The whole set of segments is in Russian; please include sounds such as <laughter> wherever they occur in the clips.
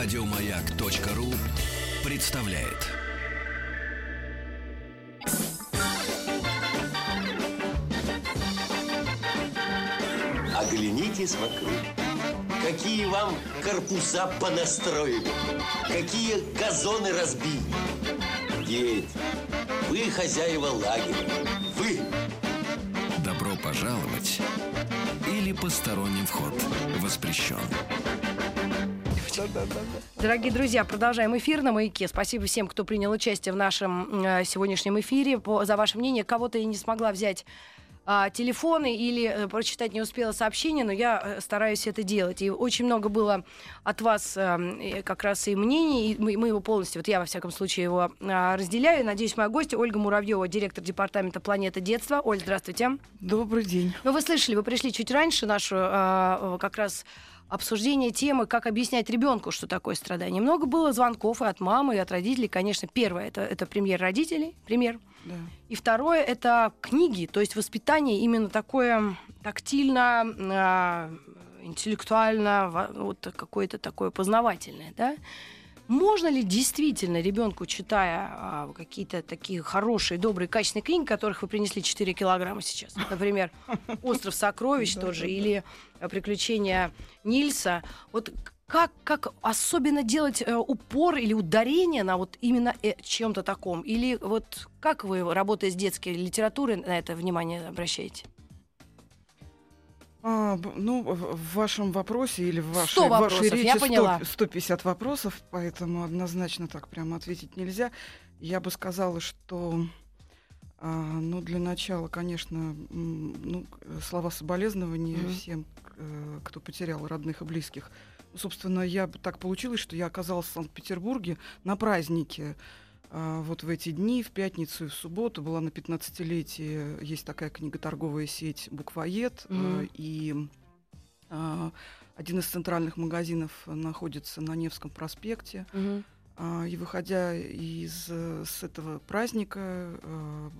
Радиомаяк.ру представляет. Оглянитесь вокруг. Какие вам корпуса понастроили, какие газоны разбили. Дети, вы хозяева лагеря, вы. Добро пожаловать или посторонним вход воспрещен. Дорогие друзья, продолжаем эфир на «Маяке». Спасибо всем, кто принял участие в нашем э, сегодняшнем эфире. По, за ваше мнение, кого-то я не смогла взять а, телефоны или э, прочитать не успела сообщение, но я э, стараюсь это делать. И очень много было от вас э, как раз и мнений, и мы, мы его полностью, вот я во всяком случае его а, разделяю. Надеюсь, моя гостья Ольга Муравьева, директор департамента «Планета детства». Оль, здравствуйте. Добрый день. Ну, вы слышали, вы пришли чуть раньше нашу а, как раз обсуждение темы, как объяснять ребенку, что такое страдание. Много было звонков и от мамы, и от родителей. Конечно, первое это, это пример родителей, пример. Да. И второе это книги, то есть воспитание именно такое тактильно, э, интеллектуально, во- вот какое-то такое познавательное, да. Можно ли действительно ребенку, читая а, какие-то такие хорошие, добрые, качественные книги, которых вы принесли 4 килограмма сейчас, например, <laughs> «Остров сокровищ» тот же, или э, «Приключения Нильса», вот как, как особенно делать э, упор или ударение на вот именно э, чем-то таком? Или вот как вы, работая с детской литературой, на это внимание обращаете? А, ну, в вашем вопросе или в вашей, 100 в вашей речи я 100 поняла. 150 вопросов, поэтому однозначно так прямо ответить нельзя. Я бы сказала, что, а, ну, для начала, конечно, ну, слова соболезнования Мгм. всем, э, кто потерял родных и близких. Собственно, я так получилось, что я оказалась в Санкт-Петербурге на празднике. А, Вот в эти дни, в пятницу и в субботу была на 15-летие, есть такая книgoторговая сеть «Буквоед», Мгм. и а, один из центральных магазинов находится на Невском проспекте. А, И выходя из э, с этого праздника э,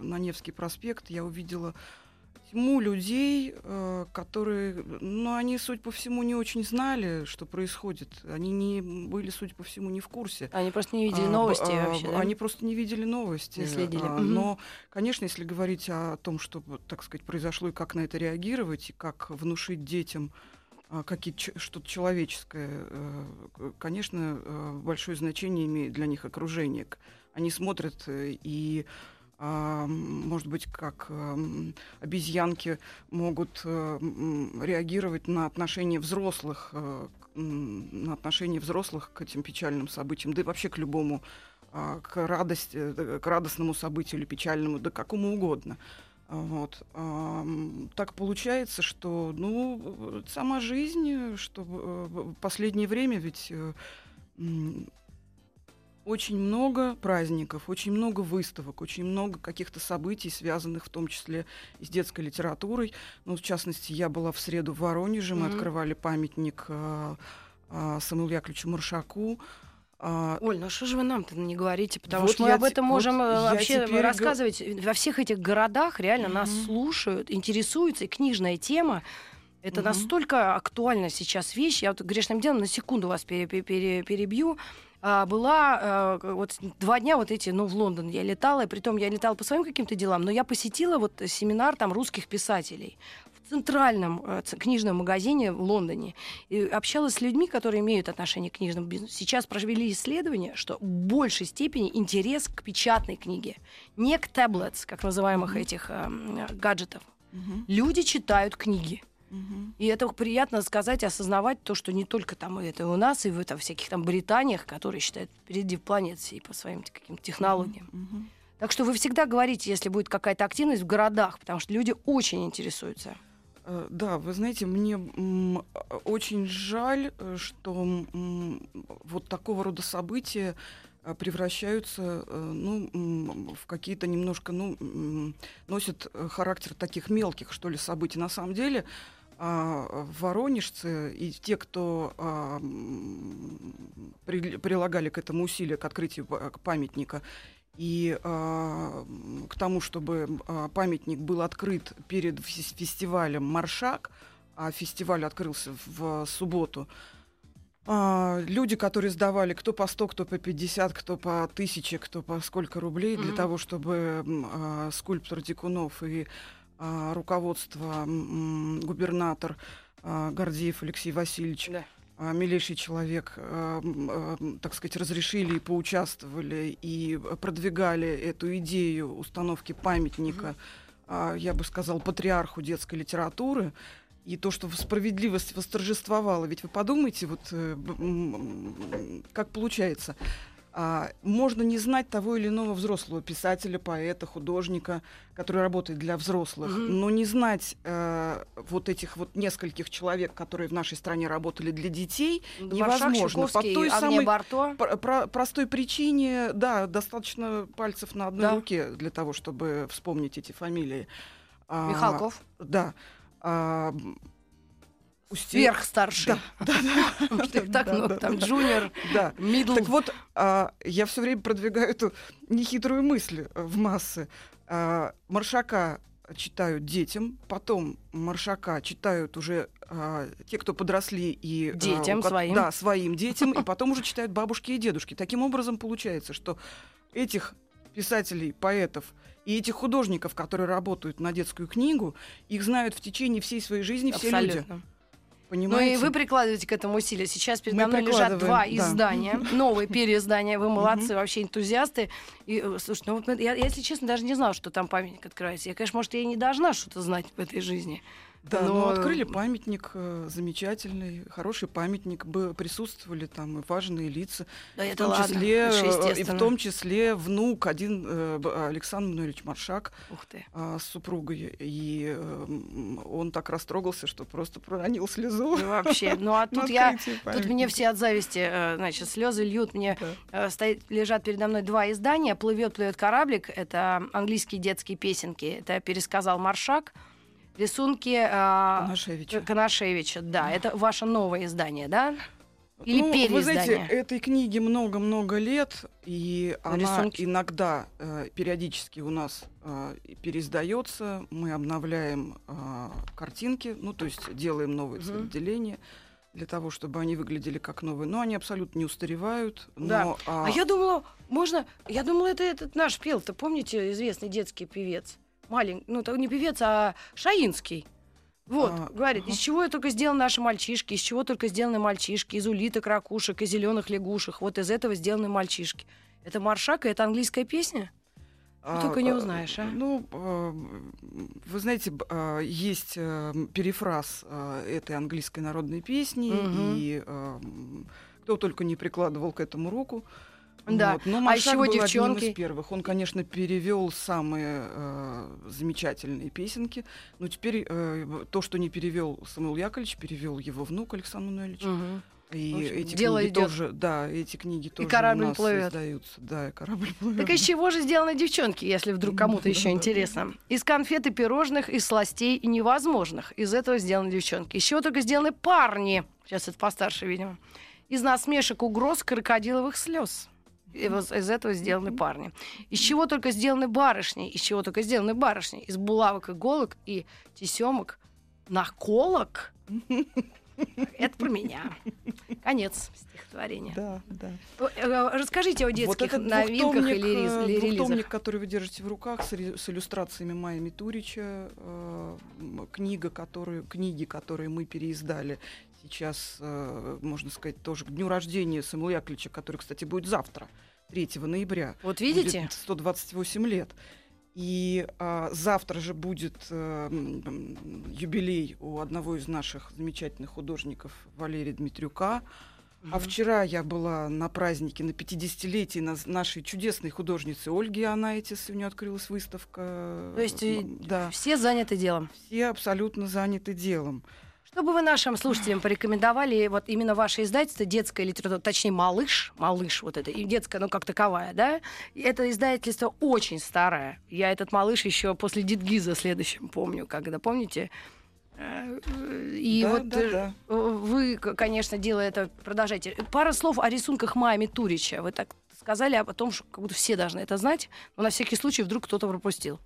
на Невский проспект, я увидела тьму людей, э, которые, ну, они, судя по всему, не очень знали, что происходит. Они не были, судя по всему, не в курсе. Они просто не видели А, новости а, вообще, да? Они просто не видели новости. Не следили. А. Но, конечно, если говорить о том, что, так сказать, произошло и как на это реагировать, и как внушить детям а, какие что-то человеческое, э, конечно, э, большое значение имеет для них окружение. Они смотрят и может быть, как эм, обезьянки могут э, реагировать на отношения взрослых, э, на отношения взрослых к этим печальным событиям, да и вообще к любому, а, к радости, э, к радостному событию или печальному, да какому угодно. А, Вот. Ам, Так получается, что, ну, сама жизнь, что в последнее время ведь очень много праздников, очень много выставок, очень много каких-то событий, связанных в том числе и с детской литературой. Ну, в частности, я была в среду в Воронеже, мы Мгм. открывали памятник э, э, Самуилу Яковлевичу Маршаку. А, Оль, ну что же вы нам-то не говорите? Потому Вот что мы об этом можем вот э, вообще теперь рассказывать. Во всех этих городах реально нас Мгм. слушают, интересуются, и книжная тема. Это Мгм. настолько актуальна сейчас вещь. Я вот грешным делом на секунду вас пере- пере- перебью. А, была э, вот два дня вот эти, ну, в Лондон я летала, и притом я летала по своим каким-то делам, но я посетила вот семинар там русских писателей в центральном э, книжном магазине в Лондоне и общалась с людьми, которые имеют отношение к книжному бизнесу. Сейчас провели исследование, что в большей степени интерес к печатной книге, не к таблетс, как называемых этих э, гаджетов. мгм, Люди читают книги. И это приятно сказать, осознавать то, что не только там это и у нас, и в это, всяких там Британиях, которые считают впереди планет всей по своим каким-то технологиям. Так что вы всегда говорите, если будет какая-то активность в городах, потому что люди очень интересуются. Э, Да, вы знаете, мне очень жаль, э, что вот такого рода события э, превращаются ну, в какие-то немножко, ну, носят характер таких мелких, что ли, событий. На самом деле, воронежцы и те, кто а, при- прилагали к этому усилия, к открытию памятника, и а, к тому, чтобы а, памятник был открыт перед фес- фестивалем «Маршак», а фестиваль открылся в субботу, А, люди, которые сдавали кто по 100, кто по 50, кто по 1000, кто по сколько рублей, для Мгм. того, чтобы а, скульптор Дикунов и а, руководство, м, губернатор а, Гордеев Алексей Васильевич, Да. а, милейший человек, а, а, так сказать, разрешили и поучаствовали, и продвигали эту идею установки памятника, а, я бы сказал, патриарху детской литературы, и то, что справедливость восторжествовала. Ведь вы подумайте, вот э, как получается. А, можно не знать того или иного взрослого писателя, поэта, художника, который работает для взрослых, Мгм. но не знать э, вот этих вот нескольких человек, которые в нашей стране работали для детей, Маршак, невозможно. По той самой Барто. Про- про- простой причине, да, достаточно пальцев на одной Да. руке для того, чтобы вспомнить эти фамилии. А, Михалков. Да. А, Сверхстарший. Да, да, Потому что их так Да, много. да, Там да. джуниор, да. мидл. Так вот, а, я все время продвигаю эту нехитрую мысль э, в массы. А, Маршака читают детям, потом Маршака читают уже а, те, кто подросли и а, Детям ко- своим. да, своим детям, и <laughs> потом уже читают бабушки и дедушки. Таким образом получается, что этих писателей, поэтов и этих художников, которые работают на детскую книгу, их знают в течение всей своей жизни все люди. Абсолютно. Ну Понимаете? и вы прикладываете к этому усилия. Сейчас передо Мы мной лежат два да. издания, новые переиздания. Вы молодцы, вообще энтузиасты. И, э, слушай, ну я, если честно, даже не знала, что там памятник открывается. Я, конечно, может, я и не должна что-то знать в этой жизни. Да, Но- ну открыли памятник э, замечательный, хороший памятник, присутствовали там и важные лица, Да в это том ладно. числе э, и в том числе внук один э, Александр Мануилович Маршак а, с супругой, и он так растрогался, что просто проронил слезу. Ну, вообще. Ну а <laughs> тут я... Тут мне все от зависти, значит, слезы льют. Мне Да. стоит, лежат передо мной два издания. Плывет, плывет кораблик. Это английские детские песенки. Это пересказал Маршак. Рисунки э, Конашевича. Конашевича. Да, это ваше новое издание, да? Или ну, вы знаете, переиздание? этой книге много-много лет, и она Рисунки. иногда э, периодически у нас э, переиздается. Мы обновляем э, картинки, ну то есть делаем новые Мгм. цветоделения для того, чтобы они выглядели как новые. Но они абсолютно не устаревают. Да. Но, а, А я думала, можно... Я думала, это этот наш пел-то, помните, известный детский певец? Маленький, ну, не певец, а Шаинский. Вот, А, говорит, ага. из чего только сделаны наши мальчишки, из чего только сделаны мальчишки, из улиток, ракушек, из зеленых лягушек. Вот из этого сделаны мальчишки. Это Маршак, и это английская песня? а, только не а, узнаешь, а? Ну, а, вы знаете, а, есть э, перефраз а, этой английской народной песни, Мгм. и кто только не прикладывал к этому руку. Да. Вот. Но А Маршак из чего был одним девчонки? из первых. Он, конечно, перевел самые э, замечательные песенки. Но теперь э, то, что не перевел Самуил Яковлевич, перевел его внук Александр Мануэльевич. Мгм. И общем, эти дело книги идёт. тоже, да, эти книги тоже корабль у нас плывет. издаются. Да, и корабль <laughs> плывет. Так из чего же сделаны девчонки, если вдруг кому-то еще интересно? Из конфет и пирожных, из сластей и невозможных. Из этого сделаны девчонки. Из чего только сделаны парни. Сейчас это постарше, видимо. Из насмешек, угроз, крокодиловых слез. И вот из этого сделаны парни. Из чего только сделаны барышни? Из чего только сделаны барышни? Из булавок, иголок и тесемок, наколок. <laughs> Это про меня. Конец стихотворения. Да, да. Э, Расскажите о детских вот новинках или э, или релизах. двухтомник, который вы держите в руках с, иллюстрациями Майи Митурича, э, книга, которую, книги, которые мы переиздали сейчас, э, можно сказать, тоже к дню рождения Самуила Яковлевича, который, кстати, будет завтра, 3 ноября. Вот видите? Будет 128 лет. И а, завтра же будет м, юбилей у одного из наших замечательных художников Валерия Дмитрюка. А вчера я была на празднике на 50-летие наз- нашей чудесной художницы Ольги Анайтис. У нее открылась выставка. То есть да, Все заняты делом. все абсолютно заняты делом. Что бы вы нашим слушателям порекомендовали, вот именно ваше издательство, детская литература, точнее, «Малыш», «Малыш», вот это, и детская, ну, как таковая, да? Это издательство очень старое. Я этот «Малыш» еще после Дитгиза следующим помню, когда, помните? Э, И Да, вот да, э, да. вы, конечно, делая это, продолжайте. Пара слов о рисунках Майами Турича. Вы так сказали о том, что как будто все должны это знать, но на всякий случай вдруг кто-то пропустил.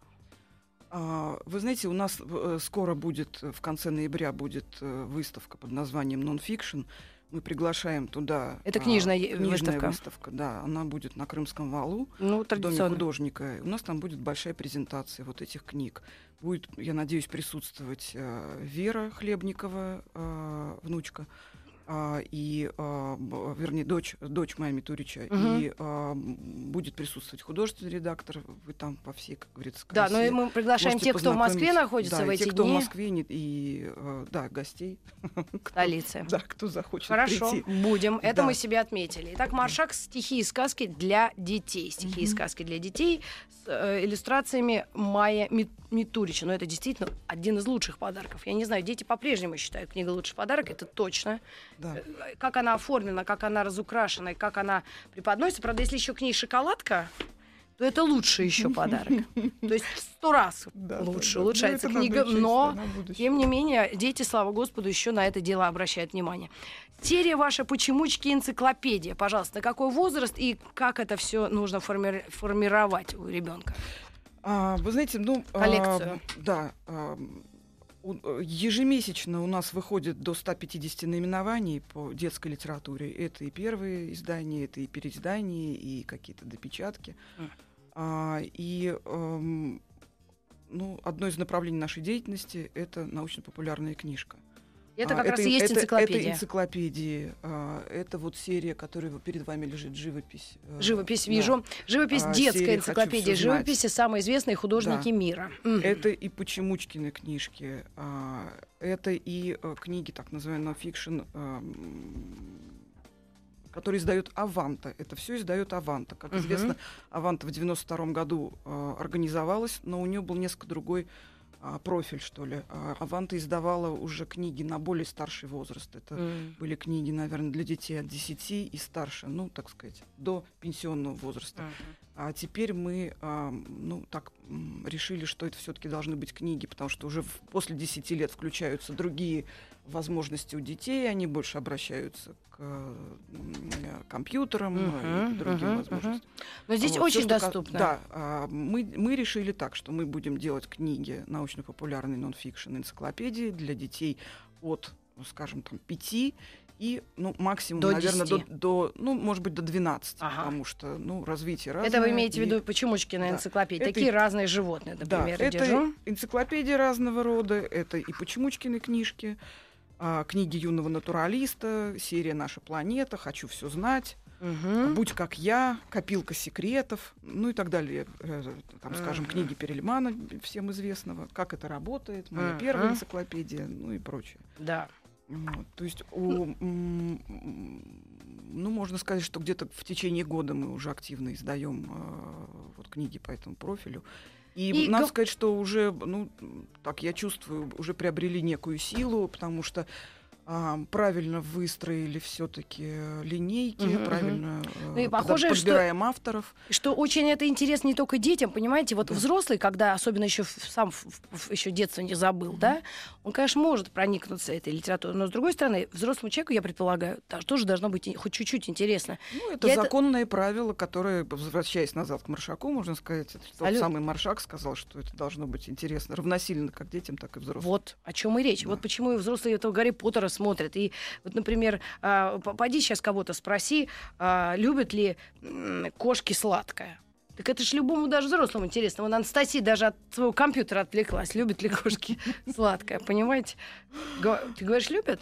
А, Вы знаете, у нас э, скоро будет, э, в конце ноября будет э, выставка под названием Non-Fiction. Мы приглашаем туда. Это книжная, а, книжная выставка. выставка. Да, она будет на Крымском валу Ну, в Доме художника. У нас там будет большая презентация вот этих книг. Будет, я надеюсь, присутствовать э, Вера Хлебникова, э, внучка, а, и, а, вернее, дочь, дочь Майи Митурича, Мгм. и а, будет присутствовать художественный редактор. Вы там по всей, как говорится, Да, но красе. и мы приглашаем Можете тех, кто в Москве находится Да, в и эти те, кто в дни Москве, не- и, э, да, гостей. <laughs> столице. Да, кто захочет Хорошо, прийти. будем. Это Да. мы себе отметили. Итак, Маршак стихи и сказки для детей. Стихи и Мгм. сказки для детей с э, иллюстрациями Майя Ми- Митурича. Но это действительно один из лучших подарков. Я не знаю, дети по-прежнему считают книгу лучший подарок, это точно. Да. Э, Как она оформлена, как она разукрашена, и как она преподносится. Правда, если еще к ней шоколадка, то это лучше еще подарок. <laughs> То есть в сто раз Да, лучше да. Ну, улучшается книга, но тем не менее, дети, слава Господу, еще на это дело обращают внимание. Серия ваша «Почемучки энциклопедия». Пожалуйста, на какой возраст и как это все нужно форми- формировать у ребенка? А, вы знаете, ну... а, Коллекцию. да. а, э, ежемесячно у нас выходит до 150 наименований по детской литературе. Это и первые издания, это и переиздания, и какие-то допечатки. А, и эм, ну, одно из направлений нашей деятельности — это научно-популярная книжка. Это А, как раз и есть это- энциклопедия. Это энциклопедии. а, Это вот серия, которая перед вами лежит, живопись. э, Живопись да. вижу. Живопись А, детская энциклопедия живописи, самые известные художники Да. мира. Это и Почемучкины книжки, а, это и э, книги, так называемый нонфикшн, который издает Аванта. Это все издает Аванта. Как известно, Аванта в 92 году э, организовалась, но у нее был несколько другой а, профиль, что ли. А Аванта издавала уже книги на более старший возраст. Это М. были книги, наверное, для детей от 10 и старше, ну, так сказать, до пенсионного возраста. Мгм. А теперь мы, а, ну, так решили, что это все-таки должны быть книги, потому что уже после 10 лет включаются другие возможности у детей, они больше обращаются к компьютерам э, и к другим мгм, возможностям. Но здесь Вот, очень ка- доступно. Да, а, мы, мы решили так, что мы будем делать книги научно-популярные нон-фикшн, энциклопедии для детей от, ну, скажем, там, 5 и, ну, максимум, До наверное, до, 10. до, ну, может быть, до 12, Ага. потому что, ну, развитие разное. Это вы имеете в и- виду Почемучкина Да. энциклопедия. Это Такие разные животные, Да, например, я это держу. энциклопедии разного рода, это и Почемучкины книжки, а, книги юного натуралиста, серия «Наша планета», «Хочу все знать», Мгм. «Будь как я», «Копилка секретов», ну и так далее. Э, Там, скажем, книги Перельмана, всем известного, «Как это работает», «Моя первая энциклопедия», ну и прочее. Да. Вот, То есть, у, м, ну, можно сказать, что где-то в течение года мы уже активно издаем э, вот, книги по этому профилю. И, И надо сказать, что уже, ну, так я чувствую, уже приобрели некую силу, потому что а, правильно выстроили все-таки линейки, Мгм, мгм. правильно Ну и э, похоже, что- подбираем авторов. Что очень это интересно не только детям, понимаете, вот Да. взрослый, когда особенно еще сам еще детство не забыл, да, он, конечно, может проникнуться этой литературой, но с другой стороны, взрослому человеку, я предполагаю, тоже должно быть хоть чуть-чуть интересно. Ну, это Я это- законное правило, которое, возвращаясь назад к Маршаку, можно сказать, это тот Абсолютно. самый Маршак сказал, что это должно быть интересно равносильно как детям, так и взрослым. Вот о чем и речь. Да. Вот почему и взрослые этого Гарри Поттера смотрят. И вот, например, а, пойди сейчас кого-то спроси, а, любят ли кошки сладкое. Так это ж любому даже взрослому интересно. Вон Анастасия даже от своего компьютера отвлеклась. Любят ли кошки <laughs> сладкое, понимаете? Ты говоришь, любят?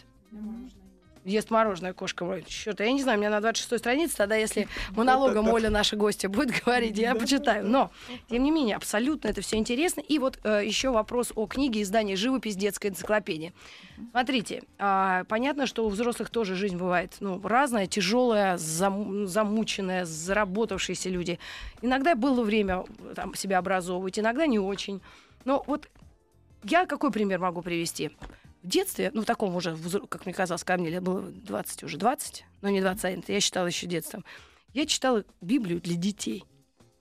Ест мороженое кошка мой. Черт, я не знаю, у меня на 26 странице, тогда если <laughs> монологом Оля, наша гостья, будет говорить, я почитаю. Но, тем не менее, абсолютно это все интересно. И вот э, еще вопрос о книге издания «Живопись. Детская энциклопедия». Смотрите, а, понятно, что у взрослых тоже жизнь бывает ну, разная, тяжелая, зам- замученная, заработавшиеся люди. Иногда было время э, там, себя образовывать, иногда не очень. Но вот я какой пример могу привести? В детстве, ну, в таком уже, как мне казалось, ко мне лет было 20 уже, 20, но не 21, я считала еще детством. Я читала Библию для детей.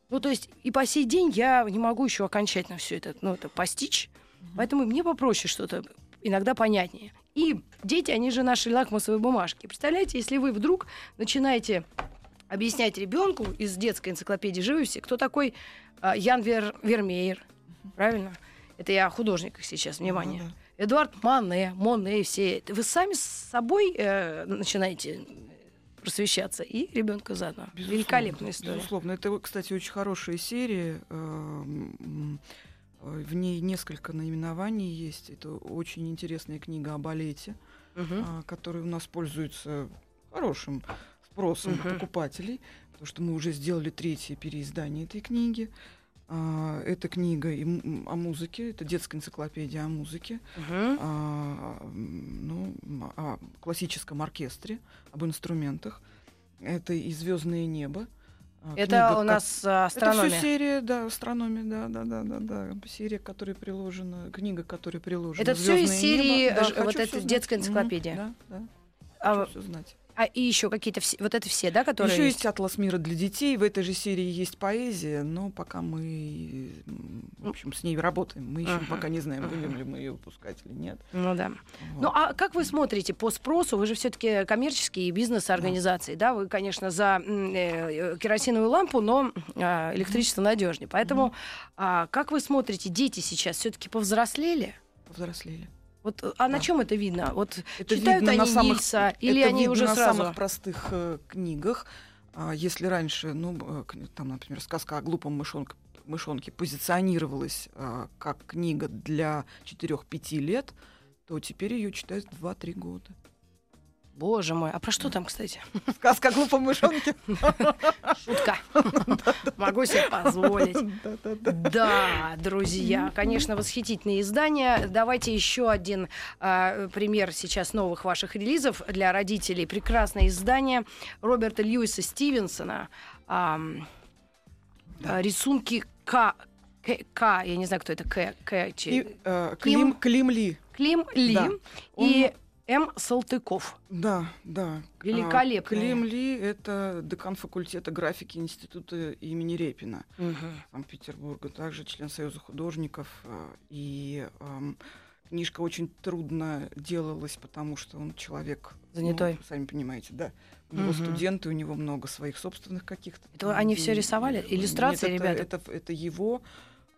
Ну, то есть, и по сей день я не могу еще окончательно все это, ну, это постичь. Поэтому мне попроще что-то, иногда понятнее. И дети, они же наши лакмусовые бумажки. Представляете, если вы вдруг начинаете объяснять ребенку из детской энциклопедии живописи, кто такой а, Ян Вер- Вермеер, правильно? Это я о художниках сейчас, внимание. Да-да. Эдуард Мане, Моне, все. Вы сами с собой э, начинаете просвещаться и ребенка заодно. Безусловно, Великолепная история. Безусловно. Это, кстати, очень хорошая серия. Эм, э, В ней несколько наименований есть. Это очень интересная книга о балете, Мгм. а, которая у нас пользуется хорошим спросом Мгм. покупателей, потому что мы уже сделали третье переиздание этой книги. А, Это книга о музыке, это детская энциклопедия о музыке, Мгм. а, м, ну, о классическом оркестре, об инструментах. Это и Звездное небо. А, Это книга, у нас а, это астрономия. все серия, да, астрономия, да, да, да, да, да. Серия, которая приложена, книга, которая приложена. Это всё из «Звёздное серии, небо». Да, вот эта знать. детская энциклопедия. Да, да. А, Хочу всё знать. А и еще какие-то все, вот это все, да, которые Еще есть? атлас мира для детей. В этой же серии есть поэзия, но пока мы, в общем, с ней работаем. Мы еще Ага, пока не знаем, будем ли мы ее выпускать или нет. Ну да. Вот. Ну а как вы смотрите по спросу? Вы же все-таки коммерческие бизнес-организации, да. Вы, конечно, за м, э, керосиновую лампу, но а, электричество надежнее. Поэтому а, как вы смотрите, дети сейчас все-таки повзрослели? Повзрослели. Вот, а на Да. чем это видно? Вот Это читают видно они на самых, Нильса, или это они видно уже на сразу? самых простых э, книгах. А, если раньше, ну, э, там, например, сказка о глупом мышонке, мышонке позиционировалась а, как книга для 4-5 лет, то теперь ее читают в 2-3 года. Боже мой, а про что там, кстати? <laughs> Сказка о глупом мышонке. <laughs> Шутка. Могу себе позволить. Да, друзья, конечно, восхитительные издания. Давайте еще один а, пример сейчас новых ваших релизов для родителей. Прекрасное издание Роберта Льюиса Стивенсона. Рисунки К. К, я не знаю, кто это К. К э, Клим- Ли. Клим Ли и М. Салтыков. Да, да. А, Великолепные. Клим Ли — это декан факультета графики Института имени Репина. Санкт-Петербурга, также член Союза художников. э, И эм, книжка очень трудно делалась, потому что он человек... ну, Занятой. сами понимаете, да. У него Мгм. студенты, у него много своих собственных каких-то. Это они всё идей. рисовали? Иллюстрации, Нет, это, ребята? Это, это его.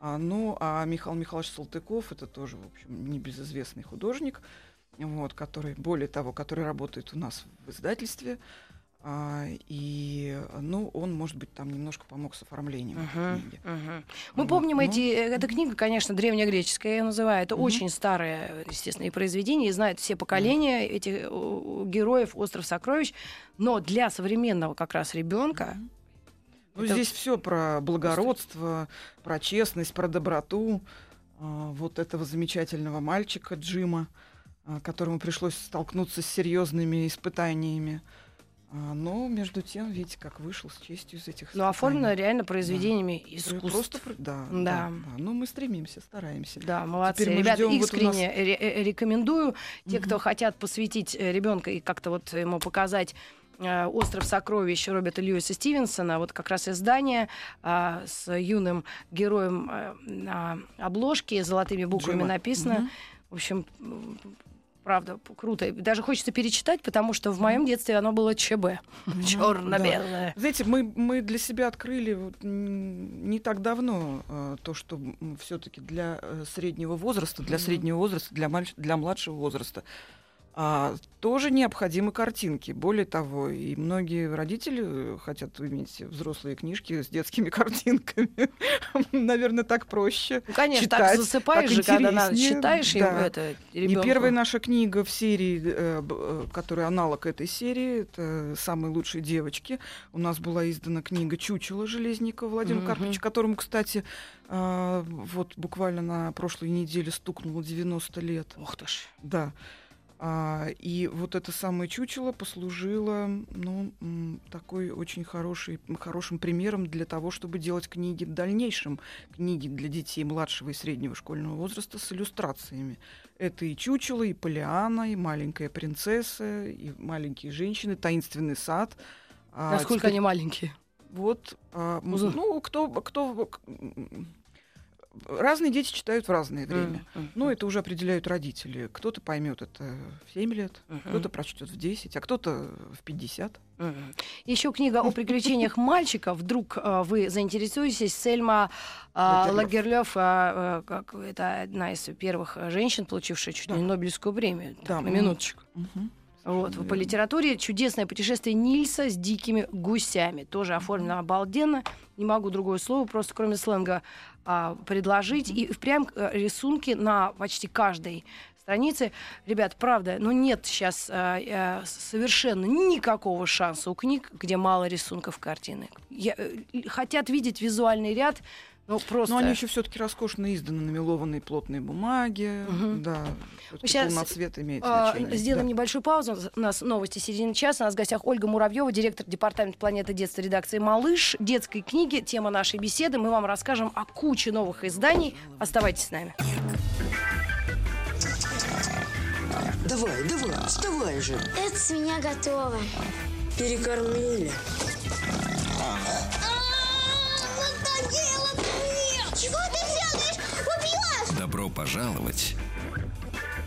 А, ну, а Михаил Михайлович Салтыков, это тоже, в общем, небезызвестный художник, вот, который, более того, который работает у нас в издательстве. А, и, ну, он, может быть, там немножко помог с оформлением Мгм, книги. мгм. Мы Вот, помним ну. эти... э, Эта книга, конечно, древнегреческая, я ее называю. Это Мгм. очень старое, естественно, и произведение, и знают все поколения этих э, героев «Остров сокровищ». Но для современного как раз ребенка Ну, Это- здесь все про благородство, про честность, про доброту а, вот этого замечательного мальчика Джима, которому пришлось столкнуться с серьезными испытаниями. А, Но между тем, видите, как вышел с честью из этих ну, оформлено реально произведениями Про- искусств. Просто, про- да, Да. да. да. Ну, мы стремимся, стараемся. Да, молодцы. Теперь мы Ребята, ждём, вот искренне ре- э, рекомендую. Те, Мгм. кто хотят посвятить ребенка и как-то вот ему показать э, «Остров сокровищ» Роберта Льюиса Стивенсона, вот как раз издание а, с юным героем э, на обложке, золотыми буквами Джима. написано. Мгм. В общем, правда, круто. И Даже хочется перечитать, потому что в моем детстве оно было ЧБ. <laughs> Черно-белое. Знаете, мы, мы для себя открыли вот, не так давно э, то, что все-таки для э, среднего возраста, для среднего возраста, для, мальч- для младшего возраста а, тоже необходимы картинки. Более того, и многие родители э, хотят иметь взрослые книжки с детскими <laughs> картинками. Наверное, так проще. Ну, конечно, так читать, засыпаешь так же, когда надо, читаешь да. это И ребёнку. первая наша книга в серии, э, э, которая аналог этой серии, это «Самые лучшие девочки». У нас была издана книга «Чучело» Железникова Владимира Мгм. Карповича, которому, кстати, а, вот буквально на прошлой неделе стукнуло 90 лет. Ух ты ж. Да. А, и вот это самое чучело послужило, ну, такой очень хороший, хорошим примером для того, чтобы делать книги в дальнейшем. Книги для детей младшего и среднего школьного возраста с иллюстрациями. Это и чучело, и Полиана, и маленькая принцесса, и маленькие женщины, таинственный сад. А Насколько теперь они маленькие? Вот, а, ну, кто, кто, разные дети читают в разное время. М, Ну, это уже определяют родители. Кто-то поймет это в 7 лет, Мгм. кто-то прочтет в 10, а кто-то в 50. Мгм. Еще книга о приключениях <laughs> мальчика. Вдруг э, вы заинтересуетесь. Сельма э, Лагерлёв. Э, э, как это одна из первых женщин, получившая чуть ли не. Нобелевскую премию. Так, Да, на минуточку. Вот, по литературе чудесное путешествие Нильса с дикими гусями. Тоже оформлено обалденно. Не могу другое слово, просто кроме сленга а, предложить. И прям э, рисунки на почти каждой странице. Ребят, правда, ну нет сейчас э, э, совершенно никакого шанса у книг, где мало рисунков картины. Я- хотят видеть визуальный ряд, ну просто... Но они еще все-таки роскошно изданы на мелованной плотной бумаге. Мгм. Да, всё-таки Щас, полноцвет имеет А, значение. Сделаем Да. небольшую паузу. У нас новости середины часа. У нас в гостях Ольга Муравьева, директор департамента планеты детства редакции «Малыш». Детской книги. Тема нашей беседы. Мы вам расскажем о куче новых изданий. Оставайтесь с нами. Давай, давай, вставай же. Эта свинья готова. Перекормили. Чего ты делаешь? Убьешь! Добро пожаловать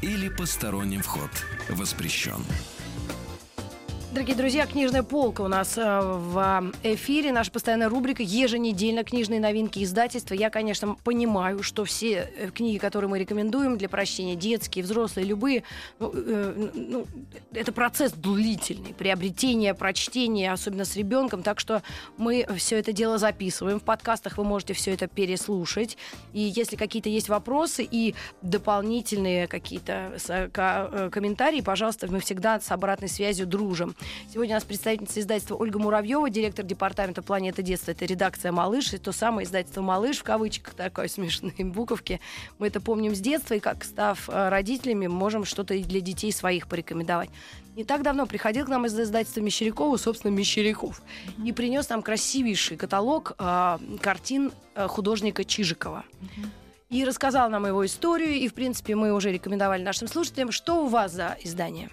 или посторонним вход воспрещен. Дорогие друзья, книжная полка у нас э, в эфире. Наша постоянная рубрика еженедельно книжные новинки издательства. Я, конечно, понимаю, что все э, книги, которые мы рекомендуем для прочтения, детские, взрослые, любые, ну, э, ну, это процесс длительный, приобретение, прочтение, особенно с ребенком. Так что мы все это дело записываем. В подкастах вы можете все это переслушать. И если какие-то есть вопросы и дополнительные какие-то э, комментарии, пожалуйста, мы всегда с обратной связью дружим. Сегодня у нас представительница издательства Ольга Муравьева, директор департамента «Планета детства». Это редакция «Малыш», и то самое издательство «Малыш» в кавычках, такой <laughs> смешные буковки. Мы это помним с детства, и как став э, родителями, можем что-то и для детей своих порекомендовать. Не так давно приходил к нам из издательства Мещерякова, собственно, Мещеряков, и принес нам красивейший каталог э, картин э, художника Чижикова. И рассказал нам его историю, и, в принципе, мы уже рекомендовали нашим слушателям. Что у вас за издание?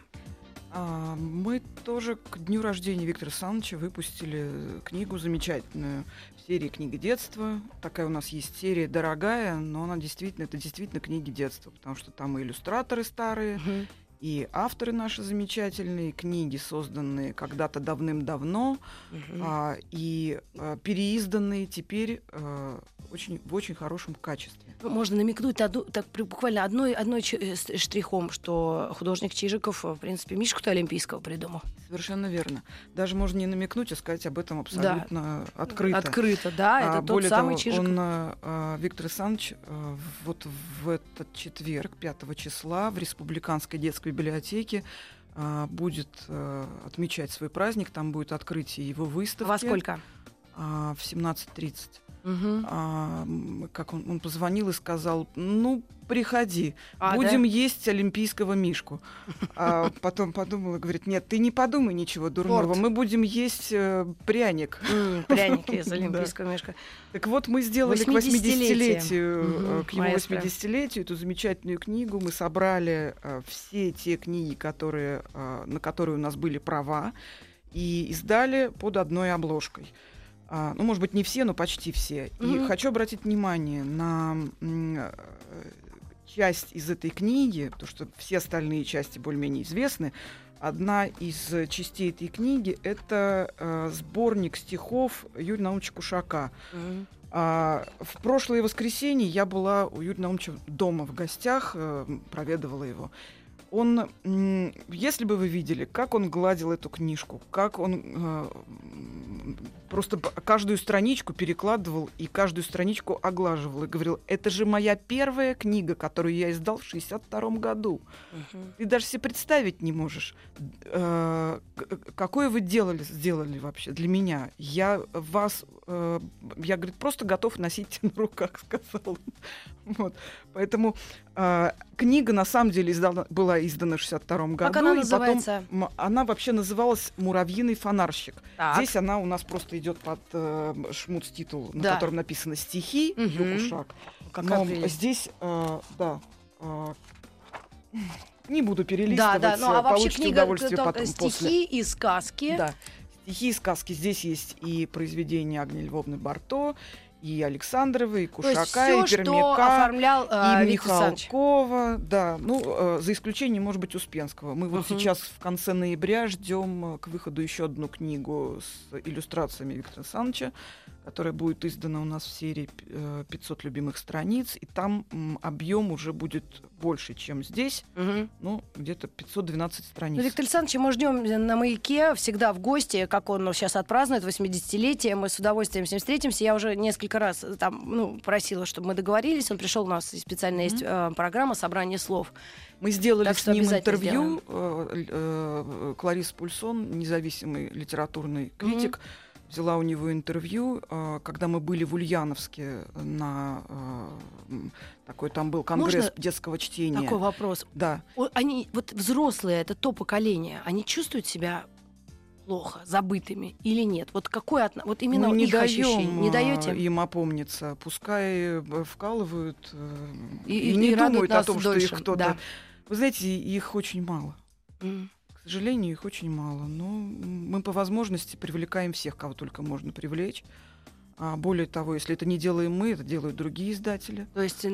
А, Мы тоже к дню рождения Виктора Александровича выпустили книгу замечательную в серии «Книга детства». Такая у нас есть серия дорогая, но она действительно, это действительно книги детства, потому что там и иллюстраторы старые, и авторы наши замечательные, книги, созданные когда-то давным-давно, Мгм. а, и а, переизданные теперь а, очень, в очень хорошем качестве. Ну, Можно намекнуть одну- так буквально одной, одной э, штрихом, что художник Чижиков, в принципе, Мишку-то Олимпийского придумал. Совершенно верно. Даже можно не намекнуть, а сказать об этом абсолютно открыто. Открыто, да, А, это тот более самый того, Чижиков. он, а, а, Виктор Александрович, а, вот в этот четверг, 5 числа, в Республиканской детской библиотеке а, будет а, отмечать свой праздник. Там будет открытие его выставки. Во сколько? а, в 17.30. Мгм. А, как он, он позвонил и сказал, ну, приходи, А, будем есть олимпийского мишку. А потом подумал и говорит, нет, ты не подумай ничего дурного, Торт. мы будем есть э, пряник. М, <laughs> Пряники из Да. Олимпийского мишка. Так вот, мы сделали к 80-летие. 80-летию, э, Мгм, к его маэстро. 80-летию эту замечательную книгу. Мы собрали э, все те книги, которые, э, на которые у нас были права, и издали под одной обложкой. А, ну, может быть, не все, но почти все. И Мгм. хочу обратить внимание на э, часть из этой книги, потому что все остальные части более-менее известны. Одна из частей этой книги — это э, сборник стихов Юрия Наумовича Кушака. Мгм. А, в прошлое воскресенье я была у Юрия Наумовича дома в гостях, э, проведывала его. Он, если бы вы видели, как он гладил эту книжку, как он э, просто каждую страничку перекладывал и каждую страничку оглаживал и говорил, это же моя первая книга, которую я издал в 62 году. Мгм. Ты даже себе представить не можешь, э, какое вы делали, сделали вообще для меня. Я вас, э, я, говорит, просто готов носить <laughs> на руках, сказал. Вот. Поэтому э, книга на самом деле издана- была издана в 62 году. Как она потом называется? м- она вообще называлась «Муравьиный фонарщик». Так. Здесь она у нас просто идет под э, шмуц-титул, на Да. котором написано «Стихи» Мгм. Юкушак. Какая Но прелесть. здесь, э, да, э, не буду Да, перелистывать, да, ну а э, вообще книга удовольствие потом стихи после. и сказки. Да. Стихи и сказки. Здесь есть и произведения Агни Львовны Барто, и Александрова, и Кушака, все, и Пермяка, оформлял э, и. Михалкова, да, ну, э, за исключением, может быть, Успенского. Мы вот Мгм. сейчас в конце ноября ждем э, к выходу еще одну книгу с иллюстрациями Виктора Александровича, которая будет издана у нас в серии э, 500 любимых страниц, и там объем уже будет больше, чем здесь, Мгм. ну, где-то 512 страниц. Ну, Виктор Александрович мы ждем на маяке всегда в гости, как он сейчас отпразднует 80-летие. Мы с удовольствием с ним встретимся. Я уже несколько раз э, там, ну, просила, чтобы мы договорились. Он пришел у нас, специально есть э, программа «Собрание слов». Мы сделали Так с что ним интервью. э, э, Кларис Пульсон, независимый литературный критик, взяла у него интервью, э, когда мы были в Ульяновске на э, такой там был конгресс Можно детского чтения. Такой вопрос. Да. Они, вот взрослые, это то поколение, они чувствуют себя плохо, забытыми или нет? Вот какое отно- вот именно мы не их ощущение? даем Не э, даете? им опомниться. Пускай вкалывают И- и, и- не и думают о том, что дольше, их кто-то... да. Вы знаете, их очень мало. М. К сожалению, их очень мало. Но мы по возможности привлекаем всех, кого только можно привлечь. А более того, если это не делаем мы, это делают другие издатели. То есть А-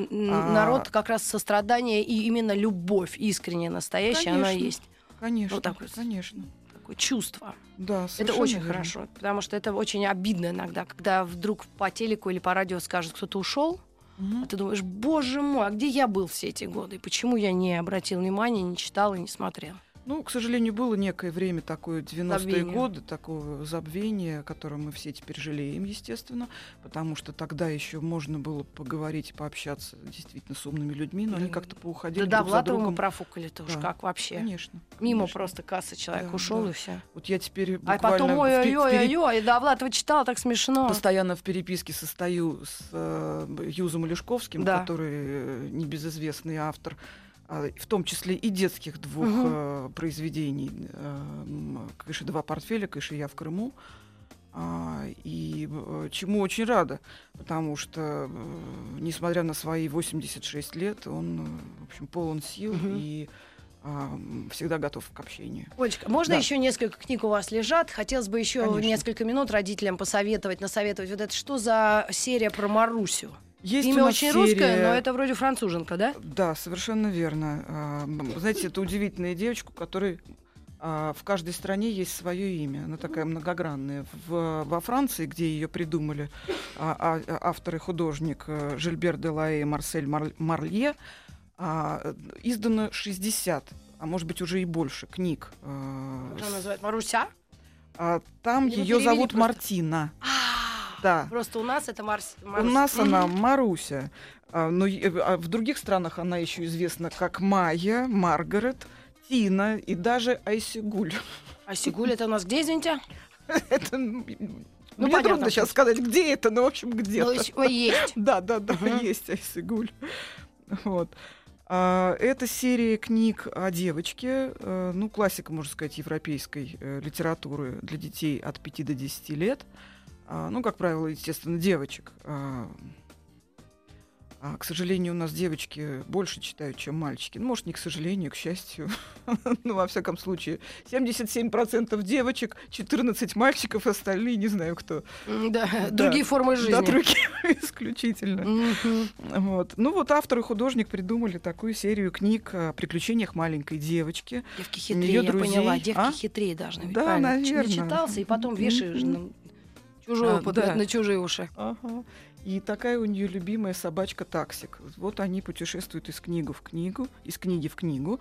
народ как раз сострадание и именно любовь искренняя, настоящая, она Конечно. есть. Конечно, Вот так вот. конечно. Такое чувство. Да, Это очень верно. хорошо, потому что это очень обидно иногда, когда вдруг по телеку или по радио скажут, кто-то ушел, Мгм. а ты думаешь, боже мой, а где я был все эти годы? Почему я не обратил внимания, не читал и не смотрел? Ну, к сожалению, было некое время такое, 90-е Забвение. годы, такого забвения, о котором мы все теперь жалеем, естественно, потому что тогда еще можно было поговорить и пообщаться действительно с умными людьми, но они Да. как-то поуходили Да, друг за другом. профукали-то уж Да. как вообще. Конечно. Мимо конечно. просто кассы человек Да, ушел да. и все. Вот я теперь А буквально потом, в пе- в пере- ой-ой-ой, Довлатова читала, так смешно. постоянно в переписке состою с э, Юзом Олешковским, Да. который э, небезызвестный автор, а, в том числе и детских двух э, произведений э, м, «Кыши два портфеля», «Кыши я в Крыму». А, и э, чему очень рада, потому что, э, несмотря на свои 86 лет, он, э, в общем, полон сил Мгм. и а, м, всегда готов к общению. Олечка, можно Да. еще несколько книг у вас лежат? Хотелось бы еще Конечно. несколько минут родителям посоветовать, насоветовать. Вот это что за серия про Марусю? Есть Имя у нас очень русское, серия- но это вроде француженка, да? Да, совершенно верно. А, Знаете, это удивительная девочка, которой а, в каждой стране есть свое имя. Она такая многогранная. В, во Франции, где ее придумали а, а, автор и художник э, Жильбер де Лаэ и Марсель Мар- Марлье, а, издано 60, а может быть уже и больше книг. э, Что с- называют? Маруся? а, там ее зовут просто? Мартина. А, Да. Просто у нас это Марс. У нас она Маруся. А, но и- а в других странах она еще известна как Майя, Маргарет, Тина и даже Айсигуль. <laughs> А Сигуль это у нас где, извините? <laughs> Это, мне Ну, понятно, трудно сейчас сказать, где это, но в общем Ну, где-то. ой, есть. <laughs> Да, да, да, Мгм. есть Айсигуль. Вот. А, Это серия книг о девочке, э, ну, классика, можно сказать, европейской э, литературы для детей от 5 до 10 лет. А, Ну, как правило, естественно, девочек. А, а, к сожалению, у нас девочки больше читают, чем мальчики. Ну, может, не к сожалению, к счастью. <laughs> ну, во всяком случае, 77% девочек, 14 мальчиков, остальные не знаю кто. Да, Да. другие формы жизни. Да, другие <laughs> исключительно. Вот. Ну вот автор и художник придумали такую серию книг о приключениях маленькой девочки. Девки хитрее, я друзей, поняла. Девки а? хитрее должны быть. Да, правильно. Ч- наверно. Начитался, и потом вешаешь. Чужой А, опыт, да. на чужие уши. Ага. И такая у нее любимая собачка таксик. Вот они путешествуют из книгу в книгу, из книги в книгу.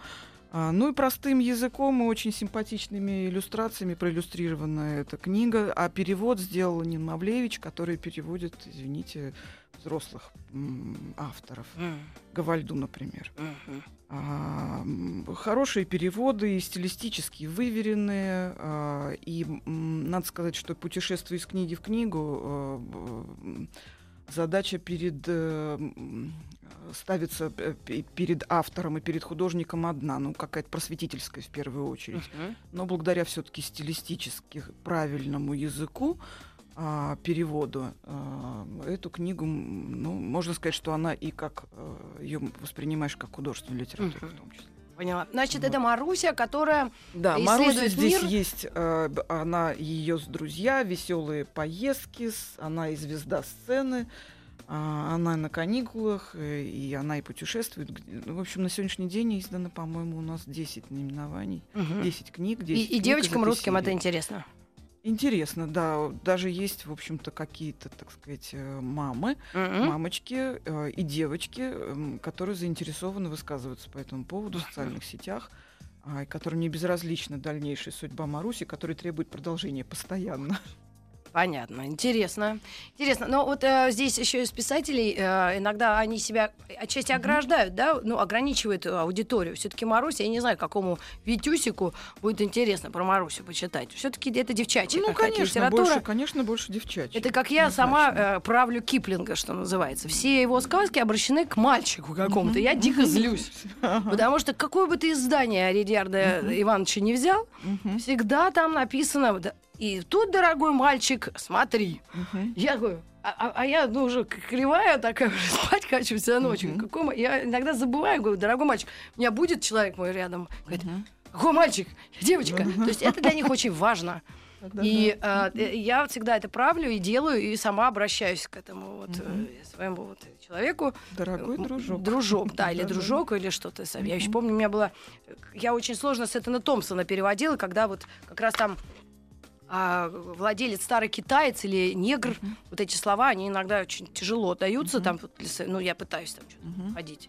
А, ну и простым языком и очень симпатичными иллюстрациями проиллюстрирована эта книга. А перевод сделал Нин Мавлевич, который переводит, извините, взрослых авторов. Гавальду, например. А, Хорошие переводы, и стилистически выверенные. а, И м, надо сказать, что путешествие из книги в книгу м, задача перед э, м, ставится э, пе- перед автором и перед художником одна, ну какая-то просветительская в первую очередь. Мгм. Но благодаря все-таки стилистически правильному языку, а, переводу, а, эту книгу, ну, можно сказать, что она и как ее воспринимаешь как художественную литературу Мгм. в том числе. Поняла. Значит, это Маруся, которая Да, Маруся здесь мир. есть, э, она ее друзья, веселые поездки, с- она и звезда сцены, а, она на каникулах, э, и она и путешествует. Ну, В общем, на сегодняшний день издано, по-моему, у нас 10 наименований, Мгм. 10 книг. И, 10 и книг девочкам русским это серии. интересно. Интересно, да. Даже есть, в общем-то, какие-то, так сказать, э, мамы, Мгм. мамочки э, и девочки, эм, которые заинтересованы высказываться по этому поводу в социальных сетях, и которым не безразлична дальнейшая судьба Маруси, которая требует продолжения постоянно. Понятно, интересно. Интересно. Но вот э, здесь еще из писателей э, иногда они себя отчасти ограждают, да, ну, ограничивают э, аудиторию. Все-таки Маруся, я не знаю, какому Витюсику будет интересно про Марусю почитать. Все-таки это девчачья ну, конечно, литература. больше, конечно, больше девчачьих. Это как я сама однозначно. э, правлю Киплинга, что называется. Все его сказки обращены к мальчику какому-то. Я дико <laughs> злюсь. Потому что какое бы ты издание Ридиарда Ивановича не взял, всегда там написано... И тут, дорогой мальчик, смотри. мгм. Я говорю, а, а- а я ну, уже кривая такая, <laughs> уже спать хочу вся ночь. Мгм. Какой я иногда забываю, говорю, дорогой мальчик, у меня будет человек мой рядом. Говорит, Мгм. какой мальчик? Девочка. То есть это для них очень важно. И э, э, я всегда это правлю и делаю, и сама обращаюсь к этому вот э, своему вот человеку. Дорогой М, дружок. Дружок, да, <laughs> или дружок, или что-то. Я еще помню, у меня было... Я очень сложно Сеттена Томпсона переводила, когда вот как раз там а, владелец старый китаец или негр, вот эти слова, они иногда очень тяжело даются, там, вот, если- ну, я пытаюсь там что-то Мгм. ходить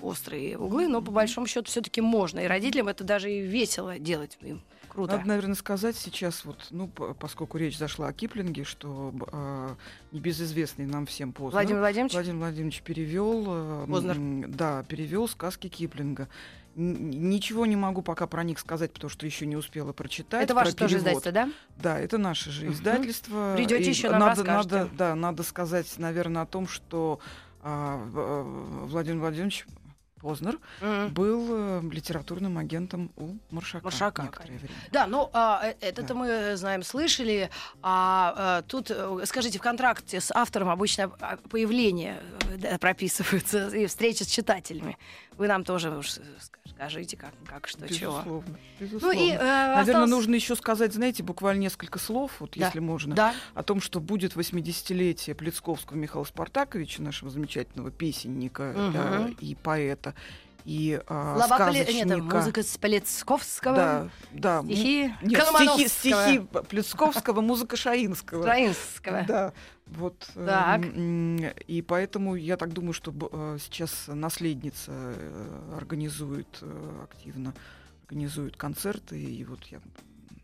острые углы, но по большому счету все-таки можно. И родителям это даже и весело делать. Им круто. Надо, наверное, сказать сейчас, вот, ну, поскольку речь зашла о Киплинге, что а, небезызвестный нам всем Познер, Владимир Владимирович? Владимир Владимирович перевел, э, Познер. да, перевел сказки Киплинга. Ничего не могу пока про них сказать, потому что еще не успела прочитать. это про ваше тоже перевод. издательство, да? Да, это наше же издательство. Придёте И ещё нам надо, расскажете. надо, да, надо сказать, наверное, о том, что а, э, Владимир Владимирович Познер Мгм. был э, литературным агентом у Маршака, Маршака, некоторое время. Да, ну а, э, это-то Да. мы знаем, слышали. А, э, тут, э, скажите, в контракте с автором обычно а, появление э, да, прописывается и встреча с читателями. Вы нам тоже уж скажите, как, как что, чего. Безусловно, Ну безусловно. и, э, Наверное, осталось- нужно еще сказать, знаете, буквально несколько слов, вот Да. если можно, Да, о том, что будет 80-летие Плецковского Михаила Спартаковича, нашего замечательного песенника Мгм. э, и поэта, и э, слова Поле- нет, сказочника. это музыка с Полецковского, Да, да. стихи Нет, стихи, стихи Плецковского, музыка Шаинского. Строинского. Да, вот. э, Так. И поэтому я так думаю, что э, сейчас наследница э, организует активно организует концерты. И вот я,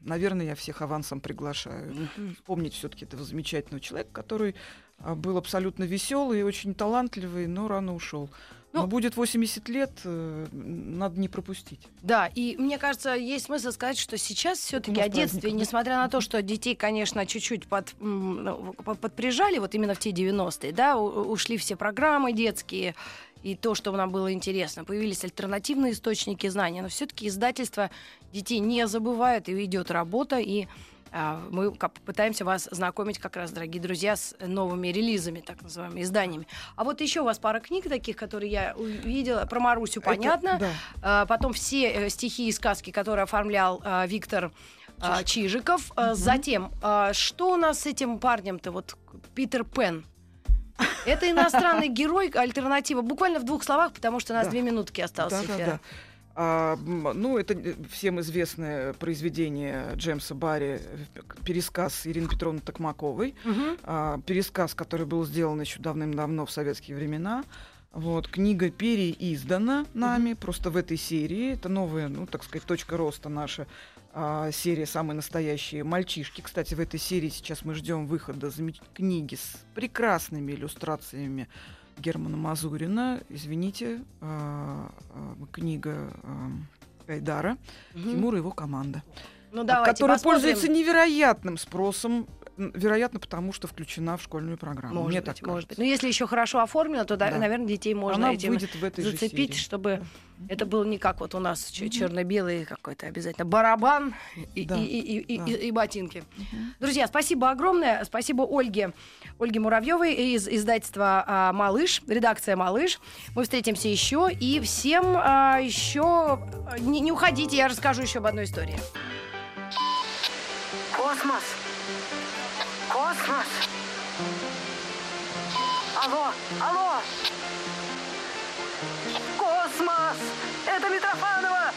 наверное, я всех авансом приглашаю. Мгм. Вспомнить все-таки этого замечательного человека, который а, был абсолютно веселый и очень талантливый, но рано ушел. Ну, но будет 80 лет, э, надо не пропустить. Да, и мне кажется, есть смысл сказать, что сейчас все-таки о детстве, несмотря на то, что детей, конечно, чуть-чуть под, ну, по- подприжали, вот именно в те 90-е, да, ушли все программы детские, и то, что нам было интересно. Появились альтернативные источники знаний, но все-таки издательство детей не забывает, и идет работа, и мы ка- пытаемся вас знакомить как раз, дорогие друзья, с новыми релизами, так называемыми изданиями. А вот еще у вас пара книг таких, которые я увидела. Про Марусю понятно. Это- да. А, Потом все э, стихи и сказки, которые оформлял а, Виктор а, Чижиков. А, Затем, а, что у нас с этим парнем-то, вот Питер Пен? Это иностранный <laughs> герой, альтернатива. Буквально в двух словах, потому что у нас Да. две минутки осталось Да, да, эфира. да. А, ну, это э, всем известное произведение Джеймса Барри, э, пересказ Ирины Петровны Токмаковой. Мгм. А, пересказ, который был сделан еще давным-давно в советские времена. Вот, книга переиздана нами, просто в этой серии. Это новая, ну, так сказать, точка роста наша а, серия «Самые настоящие мальчишки». Кстати, в этой серии сейчас мы ждем выхода книги с прекрасными иллюстрациями Германа Мазурина. Извините, а, а, книга а, Гайдара Мгм. «Тимур и его команда» Ну, давайте посмотрим. пользуется невероятным спросом. Вероятно, потому что включена в школьную программу. Может Мне быть, так может быть. Но если еще хорошо оформлено, то, да, наверное, детей можно Она этим выйдет в этой же зацепить, серии. чтобы это было не как вот у нас черно-белый какой-то обязательно барабан и, Да, и- и- и- да. и- и ботинки. Друзья, спасибо огромное. Спасибо Ольге, Ольге Муравьевой из издательства а, «Малыш», редакция «Малыш». Мы встретимся еще. И всем а, еще... Не, не уходите, я расскажу еще об одной истории. Космос! Космос! Алло! Алло! Космос! Это Митрофанова!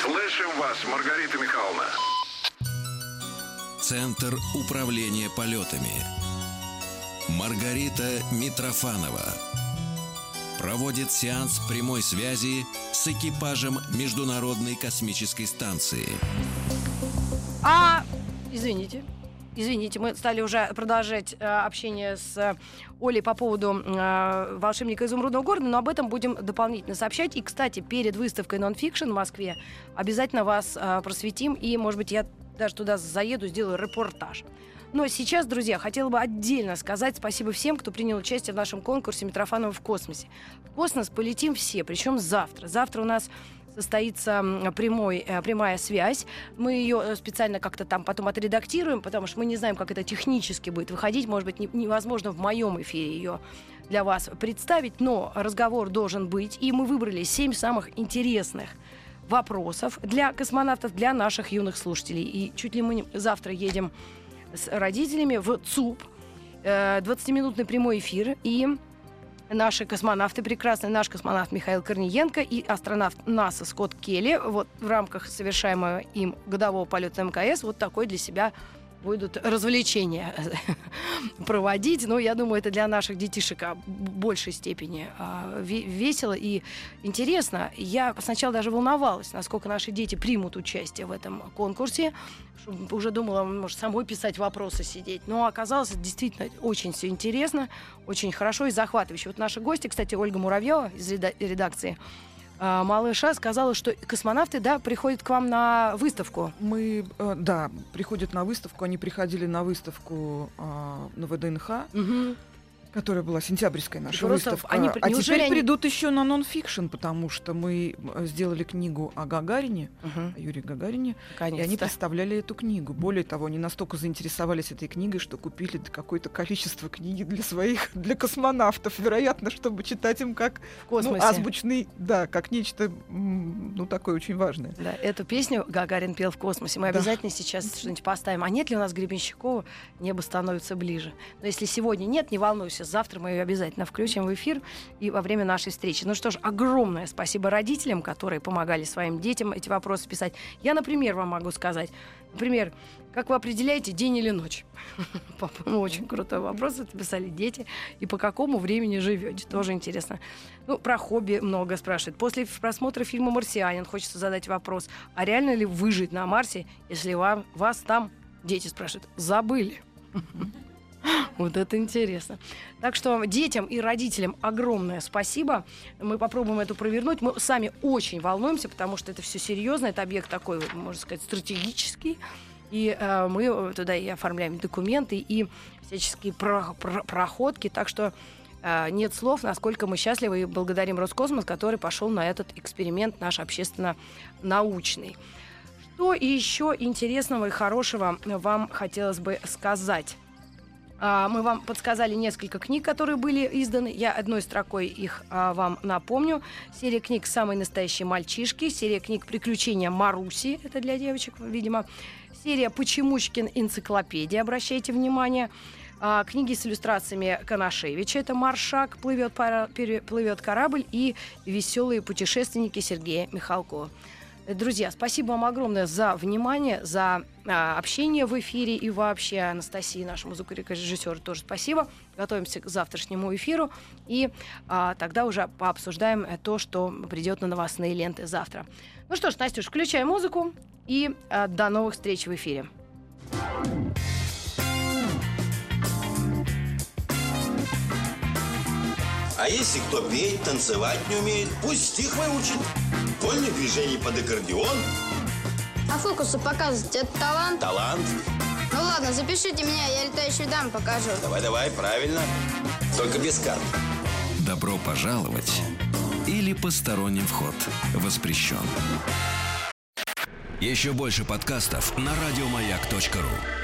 Слышим вас, Маргарита Михайловна. Центр управления полетами. Маргарита Митрофанова проводит сеанс прямой связи с экипажем Международной космической станции. А, извините. Извините, мы стали уже продолжать э, общение с э, Олей по поводу э, волшебника изумрудного города, но об этом будем дополнительно сообщать. И, кстати, перед выставкой Nonfiction в Москве обязательно вас э, просветим, и, может быть, я даже туда заеду, сделаю репортаж. Но сейчас, друзья, хотела бы отдельно сказать спасибо всем, кто принял участие в нашем конкурсе Митрофанова в космосе. В космос полетим все, причем завтра. Завтра у нас состоится прямой, э, прямая связь. Мы ее э, специально как-то там потом отредактируем, потому что мы не знаем, как это технически будет выходить. Может быть, не- невозможно в моем эфире ее для вас представить, но разговор должен быть. И мы выбрали семь самых интересных вопросов для космонавтов, для наших юных слушателей. И чуть ли мы завтра едем с родителями в ЦУП. Э, 20-минутный прямой эфир. И наши космонавты прекрасные, наш космонавт Михаил Корниенко и астронавт НАСА Скотт Келли. Вот в рамках совершаемого им годового полета МКС вот такой для себя будут развлечения <laughs> проводить. Но я думаю, это для наших детишек а, в большей степени а, ве- весело и интересно. Я сначала даже волновалась, насколько наши дети примут участие в этом конкурсе. Уже думала, может, самой писать вопросы сидеть. Но оказалось, действительно очень все интересно, очень хорошо и захватывающе. Вот наши гости, кстати, Ольга Муравьева из реда- редакции «Малыша» сказала, что космонавты, да, приходят к вам на выставку. Мы, э, да, приходят на выставку. Они приходили на выставку а, на ВДНХ, которая была сентябрьская наша просто выставка. они а теперь они- придут еще на нонфикшн, потому что мы э, сделали книгу о Гагарине, о Юрии Гагарине, и они Наконец-то. представляли эту книгу. Более того, они настолько заинтересовались этой книгой, что купили какое-то количество книги для своих, <laughs> для космонавтов, вероятно, чтобы читать им как ну, азбучный, да, как нечто, ну, такое очень важное. Да, эту песню Гагарин пел в космосе. Мы Да. обязательно сейчас что-нибудь поставим. А нет ли у нас Гребенщикова «Небо становится ближе»? Но если сегодня нет, не волнуйся. Завтра мы ее обязательно включим в эфир и во время нашей встречи. Ну что ж, огромное спасибо родителям, которые помогали своим детям эти вопросы писать. Я, например, вам могу сказать. Например, как вы определяете день или ночь? <laughs> По-моему, очень крутой вопрос. Это писали дети. И по какому времени живете? Тоже интересно. Ну, про хобби много спрашивают. После просмотра фильма «Марсианин» хочется задать вопрос, а реально ли выжить на Марсе, если вам, вас там, дети спрашивают, забыли? <laughs> <laughs> Вот это интересно. Так что детям и родителям огромное спасибо. Мы попробуем это провернуть. Мы сами очень волнуемся, потому что это все серьезно. Это объект такой, можно сказать, стратегический. И э, мы туда и оформляем документы, и всяческие про- про- проходки. Так что э, нет слов, насколько мы счастливы и благодарим Роскосмос, который пошел на этот эксперимент наш общественно-научный. Что еще интересного и хорошего вам хотелось бы сказать? А, Мы вам подсказали несколько книг, которые были изданы. Я одной строкой их а, вам напомню. Серия книг «Самые настоящие мальчишки», серия книг «Приключения Маруси», это для девочек, видимо, серия «Почемучкин энциклопедия», обращайте внимание, А, книги с иллюстрациями Канашевича, это «Маршак», «Плывет, пара- плывет корабль» и «Веселые путешественники» Сергея Михалкова. Друзья, спасибо вам огромное за внимание, за а, общение в эфире и вообще Анастасии, нашему звукорежиссеру, тоже спасибо. Готовимся к завтрашнему эфиру и а, тогда уже пообсуждаем э, то, что придет на новостные ленты завтра. Ну что ж, Настюш, включай музыку и а, до новых встреч в эфире. А если кто петь, танцевать не умеет, пусть стих выучит. Вольных движений под аккордеон, А фокусы показывать это талант. талант. Ну ладно, запишите меня, я летающую дам покажу. Давай-давай, правильно. Только без карт. Добро пожаловать или посторонним вход воспрещен. Еще больше подкастов на радиомаяк.ру